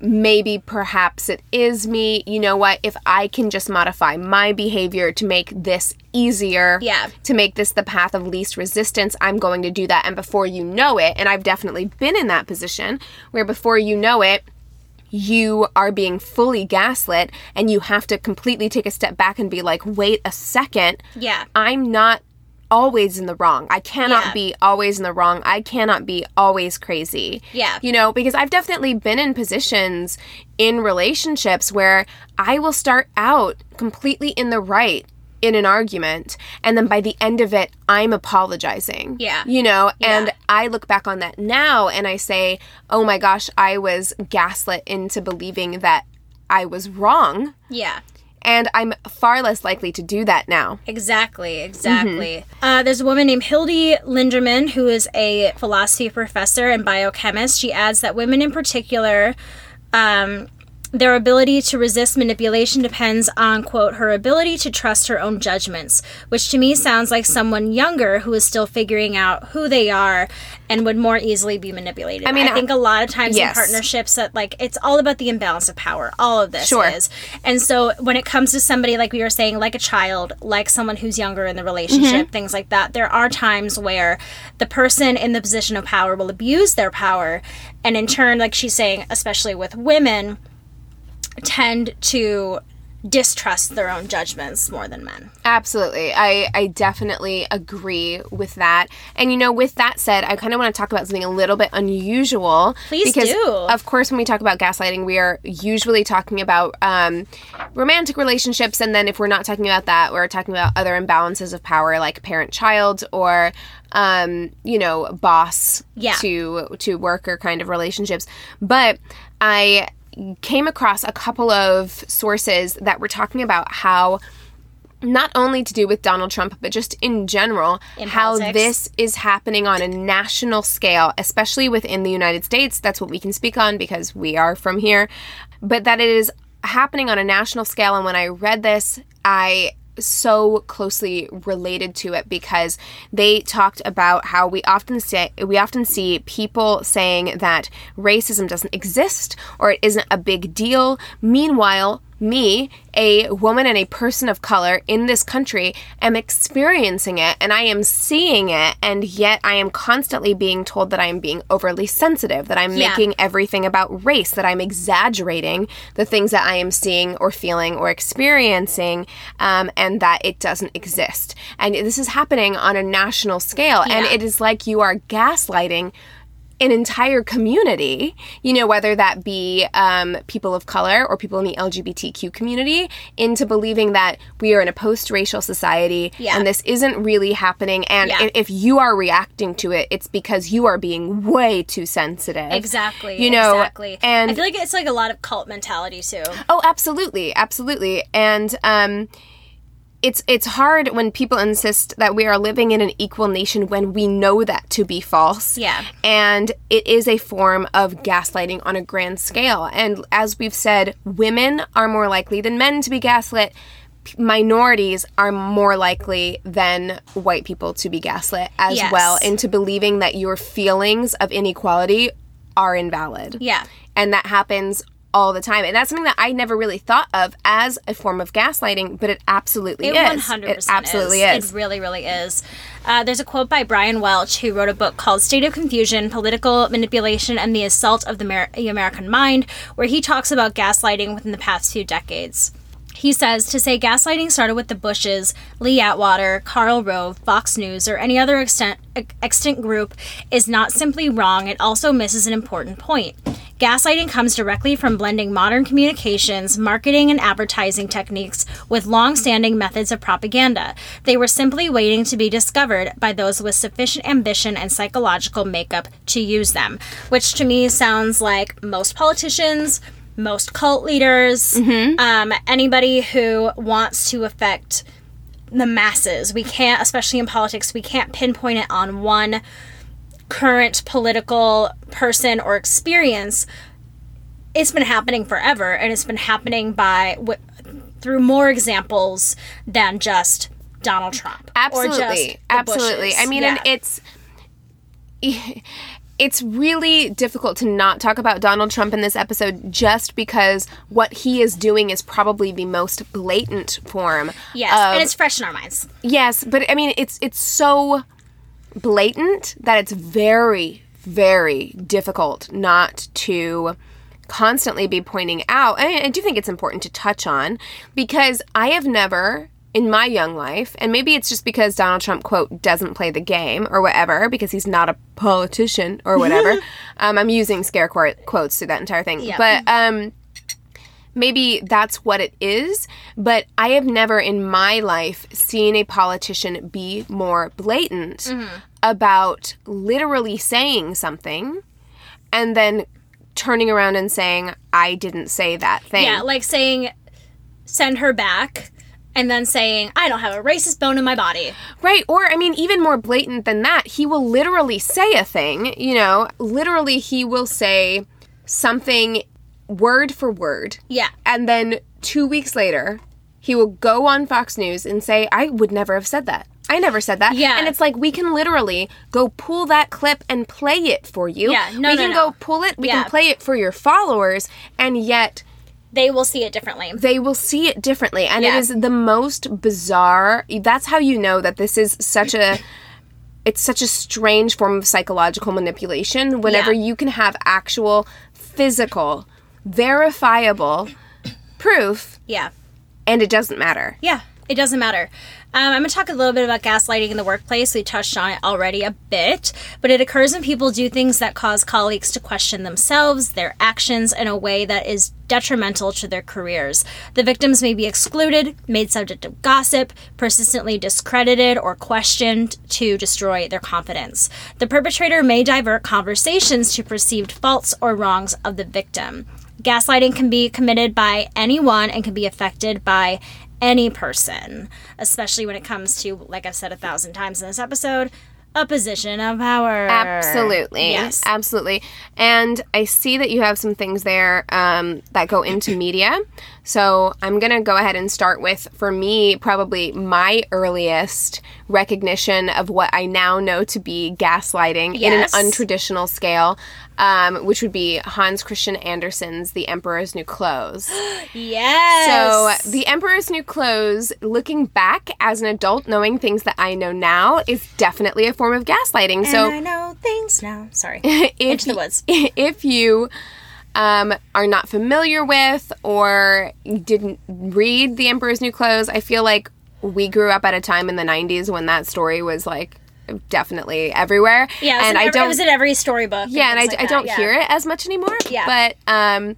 maybe perhaps it is me you know what if i can just modify my behavior to make this easier Yeah. to make this the path of least resistance, I'm going to do that. And before you know it, and I've definitely been in that position where before you know it, you are being fully gaslit and you have to completely take a step back and be like, wait a second. Yeah. I'm not always in the wrong. I cannot Yeah. be always in the wrong. I cannot be always crazy. Yeah. You know, because I've definitely been in positions in relationships where I will start out completely in the right in an argument and then by the end of it I'm apologizing. Yeah. You know, and Yeah. I look back on that now and I say, "Oh my gosh, I was gaslit into believing that I was wrong." Yeah. And I'm far less likely to do that now. Exactly, exactly. Uh, there's a woman named Hilde Lindemann who is a philosophy professor and biochemist. She adds that women in particular, um, their ability to resist manipulation depends on, quote, her ability to trust her own judgments, which to me sounds like someone younger who is still figuring out who they are and would more easily be manipulated. I mean, I think a lot of times yes. in partnerships that, like, it's all about the imbalance of power. All of this Sure. is. And so when it comes to somebody like we were saying, like a child, like someone who's younger in the relationship, Mm-hmm. things like that, there are times where the person in the position of power will abuse their power, and in turn, like she's saying, especially with women, tend to distrust their own judgments more than men. Absolutely. I, I definitely agree with that. And you know, with that said, I kind of want to talk about something a little bit unusual. Please because, do. Of course, when we talk about gaslighting, we are usually talking about um, romantic relationships. And then if we're not talking about that, we're talking about other imbalances of power like parent child or, um, you know, boss Yeah. to, to worker kind of relationships. But I came across a couple of sources that were talking about how not only to do with Donald Trump, but just in general, In how politics. this is happening on a national scale, especially within the United States. That's what we can speak on because we are from here. But that it is happening on a national scale. And when I read this, I so closely related to it because they talked about how we often say we often see people saying that racism doesn't exist or it isn't a big deal. Meanwhile me, a woman and a person of color in this country, am experiencing it and I am seeing it, and yet I am constantly being told that I am being overly sensitive, that I'm Yeah. making everything about race, that I'm exaggerating the things that I am seeing or feeling or experiencing, um, and that it doesn't exist. And this is happening on a national scale, and it is like you are gaslighting an entire community, you know, whether that be um, people of color or people in the LGBTQ community, into believing that we are in a post racial society Yeah. and this isn't really happening. And Yeah. if you are reacting to it, it's because you are being way too sensitive. Exactly. You know, exactly. and I feel like it's like a lot of cult mentality too. Oh, absolutely, absolutely. And um it's it's hard when people insist that we are living in an equal nation when we know that to be false. Yeah. And it is a form of gaslighting on a grand scale. And as we've said, women are more likely than men to be gaslit. P- Minorities are more likely than white people to be gaslit as Yes. well into believing that your feelings of inequality are invalid Yeah. and that happens all the time and that's something that i never really thought of as a form of gaslighting but it absolutely It is 100% it absolutely is, It really, really is. Uh, there's a quote by Bryant Welch, who wrote a book called State of Confusion Political Manipulation and the Assault of the Amer- American Mind, where he talks about gaslighting within the past few decades. He says to say gaslighting started with the Bushes, Lee Atwater, Karl Rove, Fox News, or any other extent, extant group is not simply wrong, it also misses an important point. Gaslighting comes directly from blending modern communications, marketing, and advertising techniques with long standing methods of propaganda. They were simply waiting to be discovered by those with sufficient ambition and psychological makeup to use them, which to me sounds like most politicians, most cult leaders, um, anybody who wants to affect the masses. We can't, especially in politics, we can't pinpoint it on one current political person or experience. It's been happening forever, and it's been happening by w- through more examples than just Donald Trump. absolutely absolutely Bushes. i mean and it's it's really difficult to not talk about Donald Trump in this episode just because what he is doing is probably the most blatant form yes, of and it's fresh in our minds. Yes, but I mean, it's it's so blatant that it's very, very difficult not to constantly be pointing out. I, I do think it's important to touch on because I have never in my young life, and maybe it's just because Donald Trump quote doesn't play the game or whatever, because he's not a politician or whatever. um, I'm using scare quote, quotes through that entire thing, but um maybe that's what it is, but I have never in my life seen a politician be more blatant Mm-hmm. about literally saying something and then turning around and saying, I didn't say that thing. Yeah, like saying, send her back, and then saying, I don't have a racist bone in my body. Right. Or, I mean, even more blatant than that, he will literally say a thing, you know, literally, he will say something word for word. Yeah. And then two weeks later, he will go on Fox News and say, I would never have said that. I never said that. Yeah. And it's like we can literally go pull that clip and play it for you. Yeah, no, We no, can no. go pull it, we Yeah. can play it for your followers, and yet They will see it differently. they will see it differently. And Yeah. it is the most bizarre that's how you know that this is such a it's such a strange form of psychological manipulation whenever Yeah. you can have actual physical verifiable proof Yeah. and it doesn't matter. Yeah, it doesn't matter. Um, I'm going to talk a little bit about gaslighting in the workplace. We touched on it already a bit, but it occurs when people do things that cause colleagues to question themselves, their actions, in a way that is detrimental to their careers. The victims may be excluded, made subject of gossip, persistently discredited, or questioned to destroy their confidence. The perpetrator may divert conversations to perceived faults or wrongs of the victim. Gaslighting can be committed by anyone and can be affected by any person, especially when it comes to, like I've said a thousand times in this episode, a position of power. Absolutely. Yes. Absolutely. And I see that you have some things there um, that go into media. So I'm going to go ahead and start with, for me, probably my earliest recognition of what I now know to be gaslighting in an untraditional scale. Um, which would be Hans Christian Andersen's The Emperor's New Clothes. Yes. So, The Emperor's New Clothes, looking back as an adult, knowing things that I know now, is definitely a form of gaslighting. so, I know things now. Sorry. if Into the woods. If you um, are not familiar with or didn't read The Emperor's New Clothes, I feel like we grew up at a time in the 90s when that story was like definitely everywhere. Yeah, it was and in I don't it was in every storybook. yeah, and I, like I don't yeah. hear it as much anymore. Yeah. But um,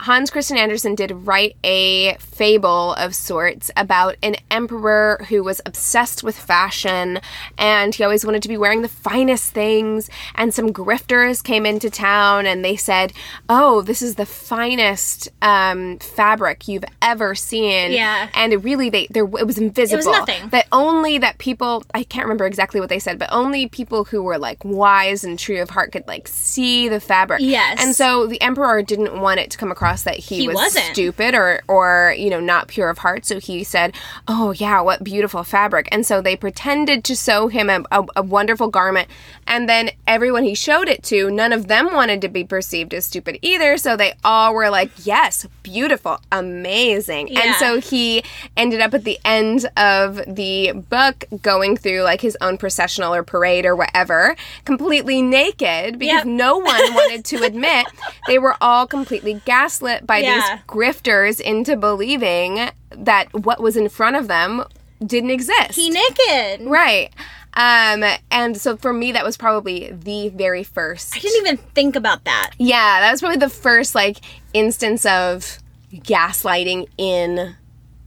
Hans Christian Andersen did write a fable of sorts about an emperor who was obsessed with fashion and he always wanted to be wearing the finest things. And some grifters came into town and they said, Oh, this is the finest um, fabric you've ever seen. Yeah. And it really, they there it was invisible. It was nothing. That only that people, I can't remember exactly what they said, but only people who were like wise and true of heart could like see the fabric. Yes. And so the emperor didn't want it to come across that he, He was wasn't. stupid or or you know not pure of heart. So he said, "Oh yeah, what beautiful fabric." And so they pretended to sew him a, a, a wonderful garment, and then everyone he showed it to, none of them wanted to be perceived as stupid either. So they all were like, "Yes, beautiful, amazing." And so he ended up at the end of the book going through like his own processional or parade or whatever, completely naked because Yep. no one wanted to admit they were all completely gaslit by Yeah. these grifters into believing that what was in front of them didn't exist. He naked. right. Um, and so for me, that was probably the very first. I didn't even think about that. Yeah, that was probably the first like instance of gaslighting in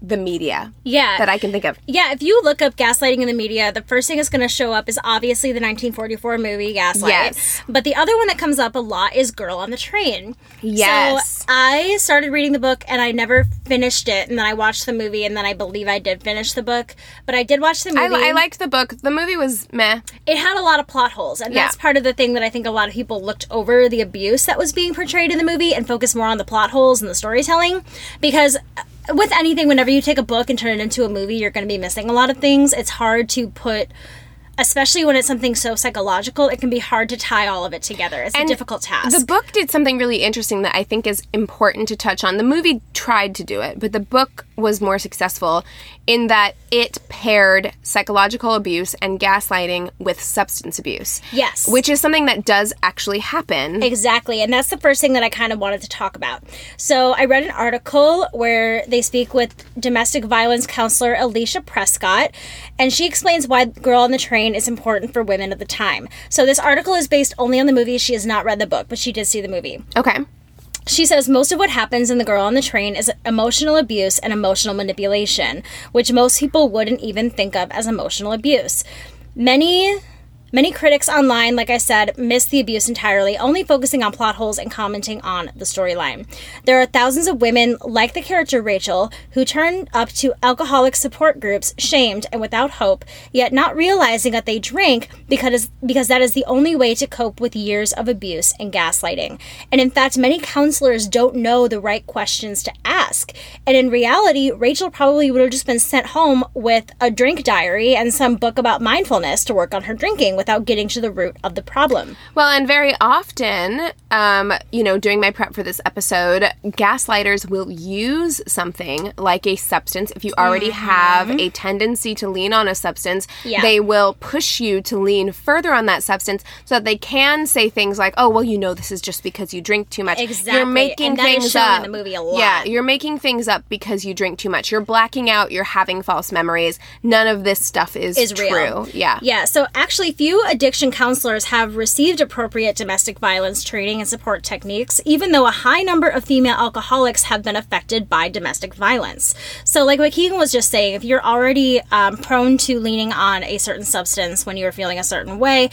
the media Yeah. that I can think of. Yeah, if you look up gaslighting in the media, the first thing that's going to show up is obviously the 1944 movie Gaslight. Yes. But the other one that comes up a lot is Girl on the Train. Yes. So I started reading the book and I never finished it. And then I watched the movie and then I believe I did finish the book. But I did watch the movie. I liked the book. The movie was meh. it had a lot of plot holes. And Yeah. that's part of the thing that I think a lot of people looked over the abuse that was being portrayed in the movie and focused more on the plot holes and the storytelling. Because with anything, whenever you take a book and turn it into a movie, you're going to be missing a lot of things. It's hard to put, especially when it's something so psychological, it can be hard to tie all of it together. It's a difficult task. The book did something really interesting that I think is important to touch on. The movie tried to do it, but the book was more successful in that it paired psychological abuse and gaslighting with substance abuse. Yes. Which is something that does actually happen. Exactly. And that's the first thing that I kind of wanted to talk about. So I read an article where they speak with domestic violence counselor Alicia Prescott, and she explains why Girl on the Train is important for women at the time. So this article is based only on the movie. She has not read the book, but she did see the movie. Okay. She says most of what happens in The Girl on the Train is emotional abuse and emotional manipulation, which most people wouldn't even think of as emotional abuse. Many Many critics online, like I said, miss the abuse entirely, only focusing on plot holes and commenting on the storyline. There are thousands of women, like the character Rachel, who turn up to alcoholic support groups shamed and without hope, yet not realizing that they drink because, because that is the only way to cope with years of abuse and gaslighting. And in fact, many counselors don't know the right questions to ask. And in reality, Rachel probably would have just been sent home with a drink diary and some book about mindfulness to work on her drinking without getting to the root of the problem. Well, and very often, um, you know, doing my prep for this episode, gaslighters will use something like a substance. If you already have a tendency to lean on a substance, Mm-hmm. Yeah. they will push you to lean further on that substance so that they can say things like, "Oh, well, you know, this is just because you drink too much." Exactly. You're making things up in the movie a lot. Yeah, you're making things up because you drink too much. You're blacking out. You're having false memories. None of this stuff is, Is true. real. Yeah. Yeah, so actually, few addiction counselors have received appropriate domestic violence training and support techniques, even though a high number of female alcoholics have been affected by domestic violence. So, like what Keegan was just saying, if you're already um, prone to leaning on a certain substance when you're feeling a certain way,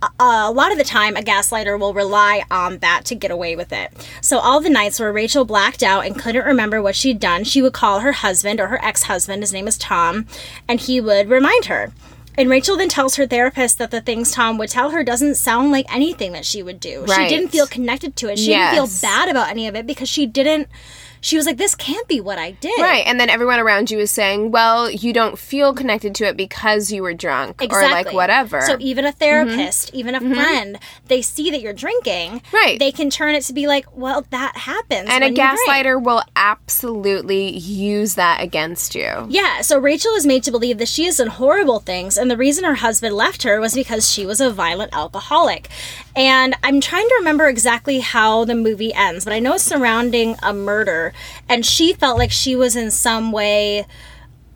a- a lot of the time a gaslighter will rely on that to get away with it. So all the nights where Rachel blacked out and couldn't remember what she'd done, she would call her husband or her ex-husband, his name is Tom, and he would remind her. And Rachel then tells her therapist that the things Tom would tell her doesn't sound like anything that she would do. She didn't feel connected to it. She didn't feel bad about any of it because she didn't she was like, "This can't be what I did." Right. And then everyone around you is saying, well, you don't feel connected to it because you were drunk or like whatever. So even a therapist, mm-hmm. even a mm-hmm. friend, they see that you're drinking. Right. They can turn it to be like, well, that happens. and a gaslighter will absolutely use that against you. Yeah, so Rachel is made to believe that she has done horrible things, and the reason her husband left her was because she was a violent alcoholic. And I'm trying to remember exactly how the movie ends, but I know it's surrounding a murder, and she felt like she was in some way.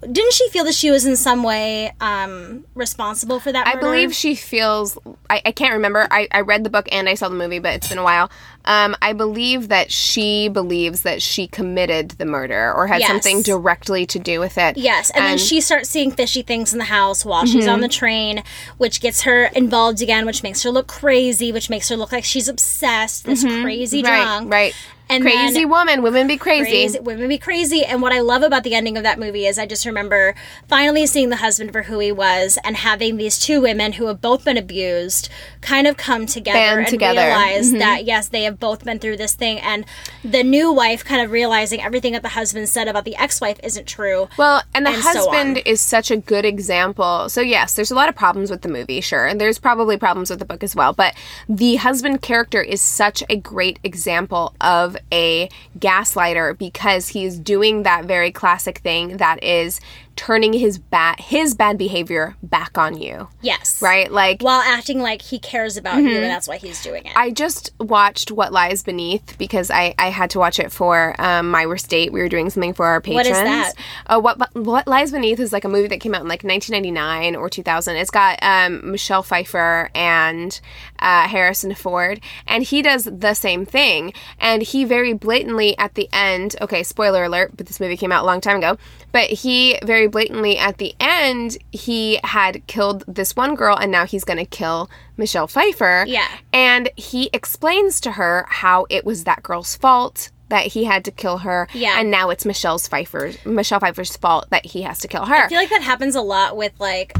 Didn't she feel that she was in some way um, responsible for that? I believe she feels. I, I can't remember. I, I read the book and I saw the movie, but it's been a while. Um, I believe that she believes that she committed the murder or had Yes. something directly to do with it. Yes, and, then she starts seeing fishy things in the house while she's Mm-hmm. on the train, which gets her involved again, which makes her look crazy, which makes her look like she's obsessed, this crazy Mm-hmm. Right, drunk. right. And crazy woman. Women be crazy. Crazy, women be crazy. And what I love about the ending of that movie is I just remember finally seeing the husband for who he was and having these two women who have both been abused kind of come together Band and together. Mm-hmm. realize that yes, they have both been through this thing. And the new wife kind of realizing everything that the husband said about the ex-wife isn't true. Well, and the and husband on. is such a good example. So yes, there's a lot of problems with the movie, sure, and there's probably problems with the book as well. But the husband character is such a great example of a gaslighter because he's doing that very classic thing that is turning his bad his bad behavior back on you. Yes. Right? Like While acting like he cares about you and that's why he's doing it. Mm-hmm. I just watched What Lies Beneath because I, I had to watch it for um, my date. We were doing something for our patrons. What is that? Uh, what What Lies Beneath is like a movie that came out in like 1999 or 2000. It's got um, Michelle Pfeiffer and uh, Harrison Ford, and he does the same thing. And he very blatantly at the end. Okay, spoiler alert, but this movie came out a long time ago. But he very blatantly at the end he had killed this one girl, and now he's gonna kill Michelle Pfeiffer. Yeah. And he explains to her how it was that girl's fault that he had to kill her. Yeah. And now it's Michelle's Pfeiffer's Michelle Pfeiffer's fault that he has to kill her. I feel like that happens a lot with like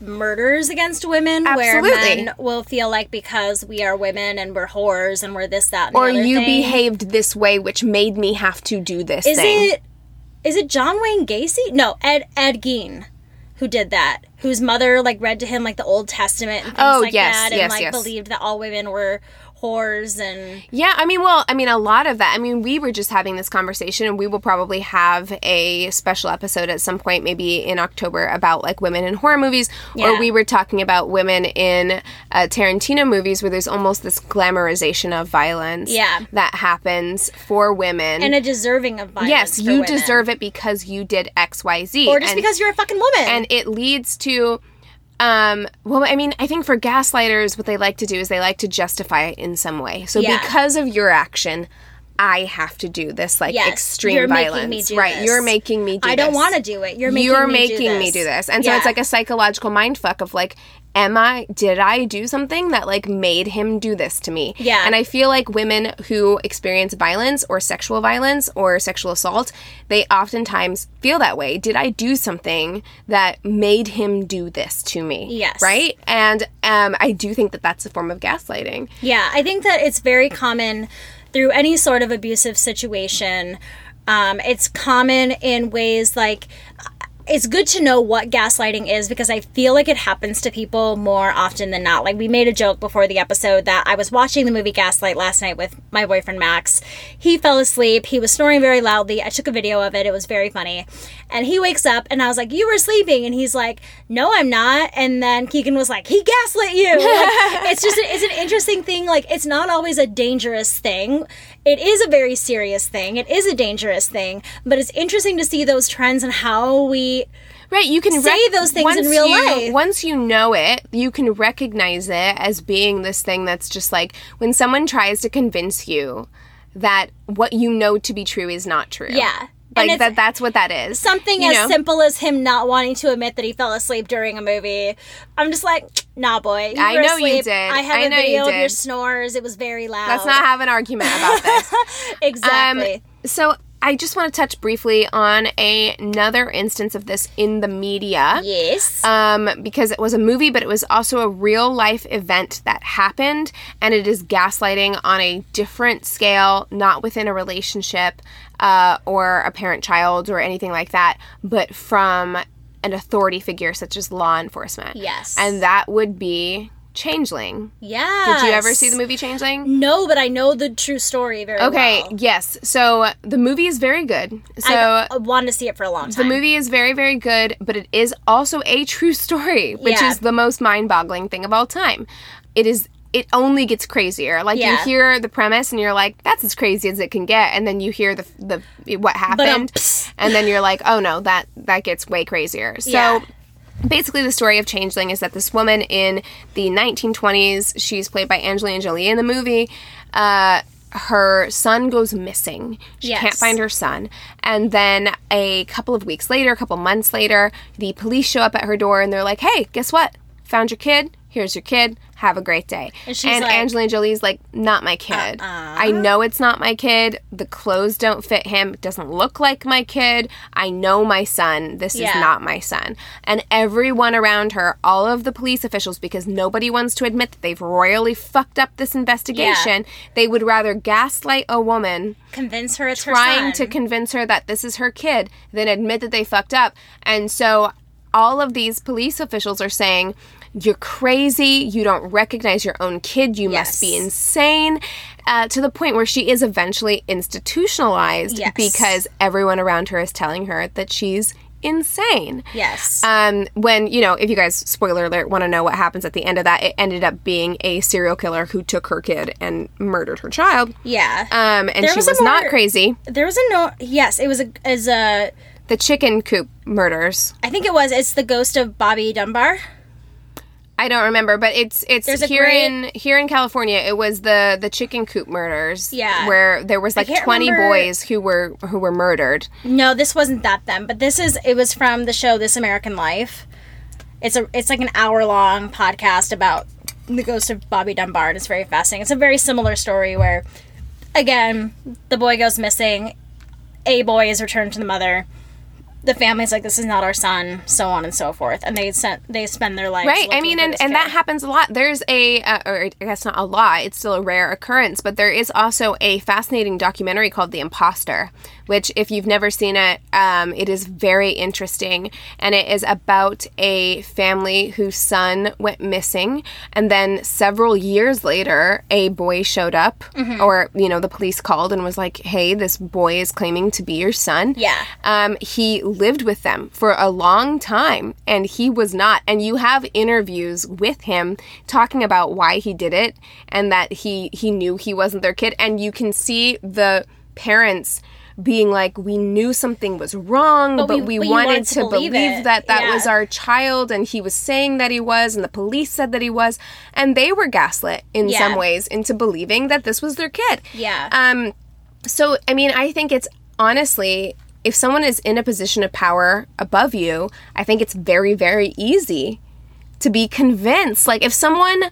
murders against women Absolutely. where men will feel like because we are women and we're whores and we're this that and or the other you thing. behaved this way which made me have to do this is thing. it is it John Wayne Gacy no Ed Ed Gein who did that whose mother like read to him like the Old Testament and things Oh, like yes, that and yes, like yes. believed that all women were whores and Yeah, I mean, well, I mean, a lot of that. I mean, we were just having this conversation, and we will probably have a special episode at some point, maybe in October, about like women in horror movies. Or we were talking about women in uh, Tarantino movies where there's almost this glamorization of violence Yeah. that happens for women. and a deserving of violence. yes, you women. deserve it because you did X, Y, Z. or just And- because you're a fucking woman. and it leads to um well i mean i think for gaslighters what they like to do is they like to justify it in some way so Yeah. because of your action i have to do this like Yes, extreme you're making violence me do right this. you're making me do this. I don't want to do it. You're making you're me making do me this. do this and so it's like a psychological mind fuck of like am i did i do something that like made him do this to me Yeah. and i feel like women who experience violence or sexual violence or sexual assault they oftentimes feel that way did i do something that made him do this to me Yes. right and um, i do think that that's a form of gaslighting Yeah, I think that it's very common through any sort of abusive situation. Um, it's common in ways like it's good to know what gaslighting is because I feel like it happens to people more often than not. Like we made a joke before the episode that I was watching the movie Gaslight last night with my boyfriend Max. He fell asleep. He was snoring very loudly. I took a video of it. It was very funny. And he wakes up and I was like, "You were sleeping." And he's like, "No, I'm not." And then Keegan was like, "He gaslit you." Like, it's just it's an interesting thing. Like it's not always a dangerous thing. It is a very serious thing. It is a dangerous thing, but it's interesting to see those trends and how we Right, you can Say those things in real you- life. Once you know it, you can recognize it as being this thing that's just like when someone tries to convince you that what you know to be true is not true. Yeah. Like that that's what that is. something You as know? simple as him not wanting to admit that he fell asleep during a movie. I'm just like, nah, boy. You I know you did. I have I a know you video of your snores. It was very loud. Let's not have an argument about this. exactly. Um, so I just want to touch briefly on a, another instance of this in the media. Yes. Um, because it was a movie, but it was also a real life event that happened, and it is gaslighting on a different scale, not within a relationship uh, or a parent child or anything like that, but from an authority figure such as law enforcement. Yes. And that would be Changeling. yeah. Did you ever see the movie Changeling? No, but I know the true story very well. Okay, well. yes. So the movie is very good. So I, I uh, wanted to see it for a long time. the movie is very, very good, but it is also a true story, which Yeah. is the most mind boggling thing of all time. It is. It only gets crazier. Like you hear the premise and you're like, "That's as crazy as it can get," and then you hear the the what um, happened, pss. and then you're like, "Oh no, that that gets way crazier." So Yeah. Basically the story of changeling is that this woman in the 1920s she's played by angelina jolie in the movie uh, her son goes missing. She Yes. can't find her son. And then a couple of weeks later a couple months later the police show up at her door and they're like hey guess what? Found your kid. Here's your kid have a great day. And she's like- angelina jolie's like not my kid. Uh-uh. I know it's not my kid. The clothes don't fit him. It doesn't look like my kid. I know my son. This is not my son. And everyone around her, all of the police officials, because nobody wants to admit that they've royally fucked up this investigation, they would rather gaslight a woman Convince her it's her trying son. to convince her that this is her kid than admit that they fucked up. And so all of these police officials are saying, you're crazy. You don't recognize your own kid. You must be insane. Uh, to the point where she is eventually institutionalized Yes. because everyone around her is telling her that she's insane. yes. Um, when you know, if you guys spoiler alert want to know what happens at the end of that, it ended up being a serial killer who took her kid and murdered her child. yeah. Um, and There she was was, a not crazy. there was a no. Yes, it was a. As a. The chicken coop murders. I think it was. It's the ghost of Bobby Dunbar. I don't remember, but it's it's There's here great- in here in California. It was the the chicken coop murders. Yeah. where there was like twenty remember- boys who were who were murdered. No, this wasn't that then, but this is it was from the show This American Life. It's a it's like an hour long podcast about the ghost of Bobby Dunbar and it's very fascinating. It's a very similar story where again, the boy goes missing, a boy is returned to the mother. The family's like, This is not our son, so on and so forth. And they sent they spend their lives Right. I mean, and, and kid. that happens a lot. There's a, uh, or I guess not a lot, it's still a rare occurrence, but there is also a fascinating documentary called The Imposter, which, if you've never seen it, um, it is very interesting. And it is about a family whose son went missing. And then several years later, a boy showed up, Mm-hmm. or, you know, the police called and was like, hey, this boy is claiming to be your son. Yeah. Um, he lived with them for a long time and he was not. And you have interviews with him talking about why he did it and that he he knew he wasn't their kid. And you can see the parents being like, we knew something was wrong, but, we- we, but wanted, wanted to, to believe, believe that that Yeah. was our child and he was saying that he was and the police said that he was. And they were gaslit in Yeah. some ways into believing that this was their kid. Yeah. Um, so, I mean, I think it's honestly, if someone is in a position of power above you, I think it's very, very easy to be convinced. Like, if someone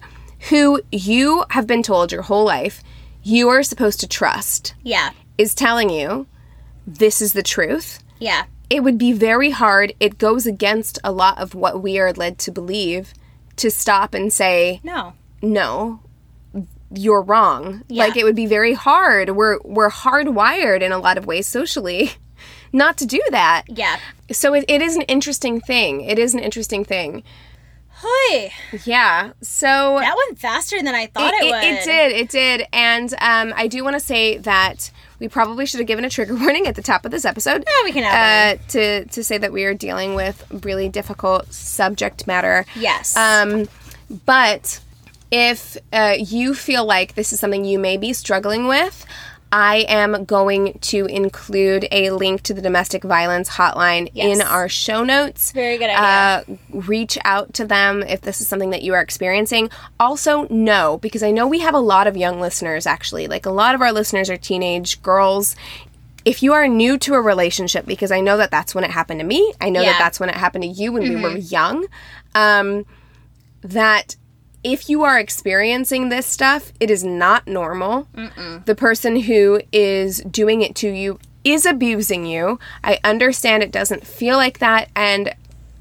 who you have been told your whole life you are supposed to trust yeah. is telling you this is the truth, Yeah. it would be very hard. It goes against a lot of what we are led to believe to stop and say, No. no you're wrong Yeah. like it would be very hard we're we're hardwired in a lot of ways socially not to do that Yeah. so it, it is an interesting thing it is an interesting thing Hoy. yeah so That went faster than I thought it, it, would. it did it did and um, i do want to say that we probably should have given a trigger warning at the top of this episode. Yeah, we can have uh, to to say that we are dealing with really difficult subject matter. Yes. um, but if uh, you feel like this is something you may be struggling with, I am going to include a link to the domestic violence hotline in our show notes. Very good Uh, reach out to them if this is something that you are experiencing. Also, know, because I know we have a lot of young listeners actually, like a lot of our listeners are teenage girls. If you are new to a relationship, because I know that that's when it happened to me, I know Yeah. that that's when it happened to you when we were young, um, that if you are experiencing this stuff, it is not normal. The person who is doing it to you is abusing you. I understand it doesn't feel like that and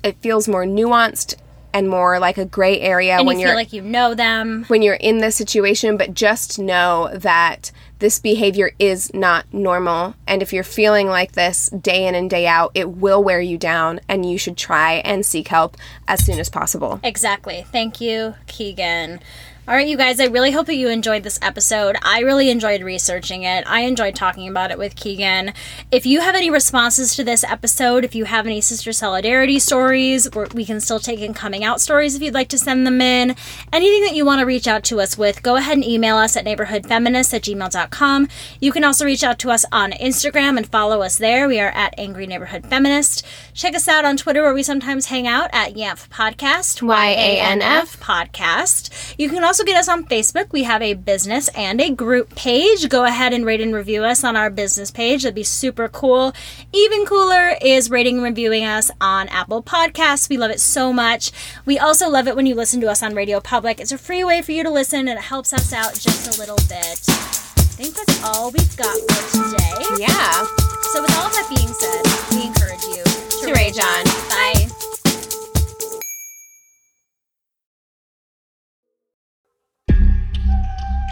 it feels more nuanced and more like a gray area And when you you're feel like you know them. when you're in this situation, but just know that this behavior is not normal. And if you're feeling like this day in and day out, it will wear you down, and you should try and seek help as soon as possible. Exactly. Thank you, Keegan. All right, you guys, I really hope that you enjoyed this episode. I really enjoyed researching it. I enjoyed talking about it with Keegan. If you have any responses to this episode, if you have any sister solidarity stories, we're- can still take in coming out stories if you'd like to send them in. Anything that you want to reach out to us with, go ahead and email us at neighborhoodfeminists at gmail.com. You can also reach out to us on Instagram and follow us there. We are at Angry Neighborhood Feminist. Check us out on Twitter where we sometimes hang out at YANF Podcast. Y-A-N-F. podcast. You can also get us on Facebook. We have a business and a group page. Go ahead and rate and review us on our business page. That'd be super cool. Even cooler is rating and reviewing us on Apple Podcasts. We love it so much. We also love it when you listen to us on Radio Public. It's a free way for you to listen and it helps us out just a little bit. I think that's all we've got for today. Yeah. So, with all that being said, we encourage you to, To rage on. Bye.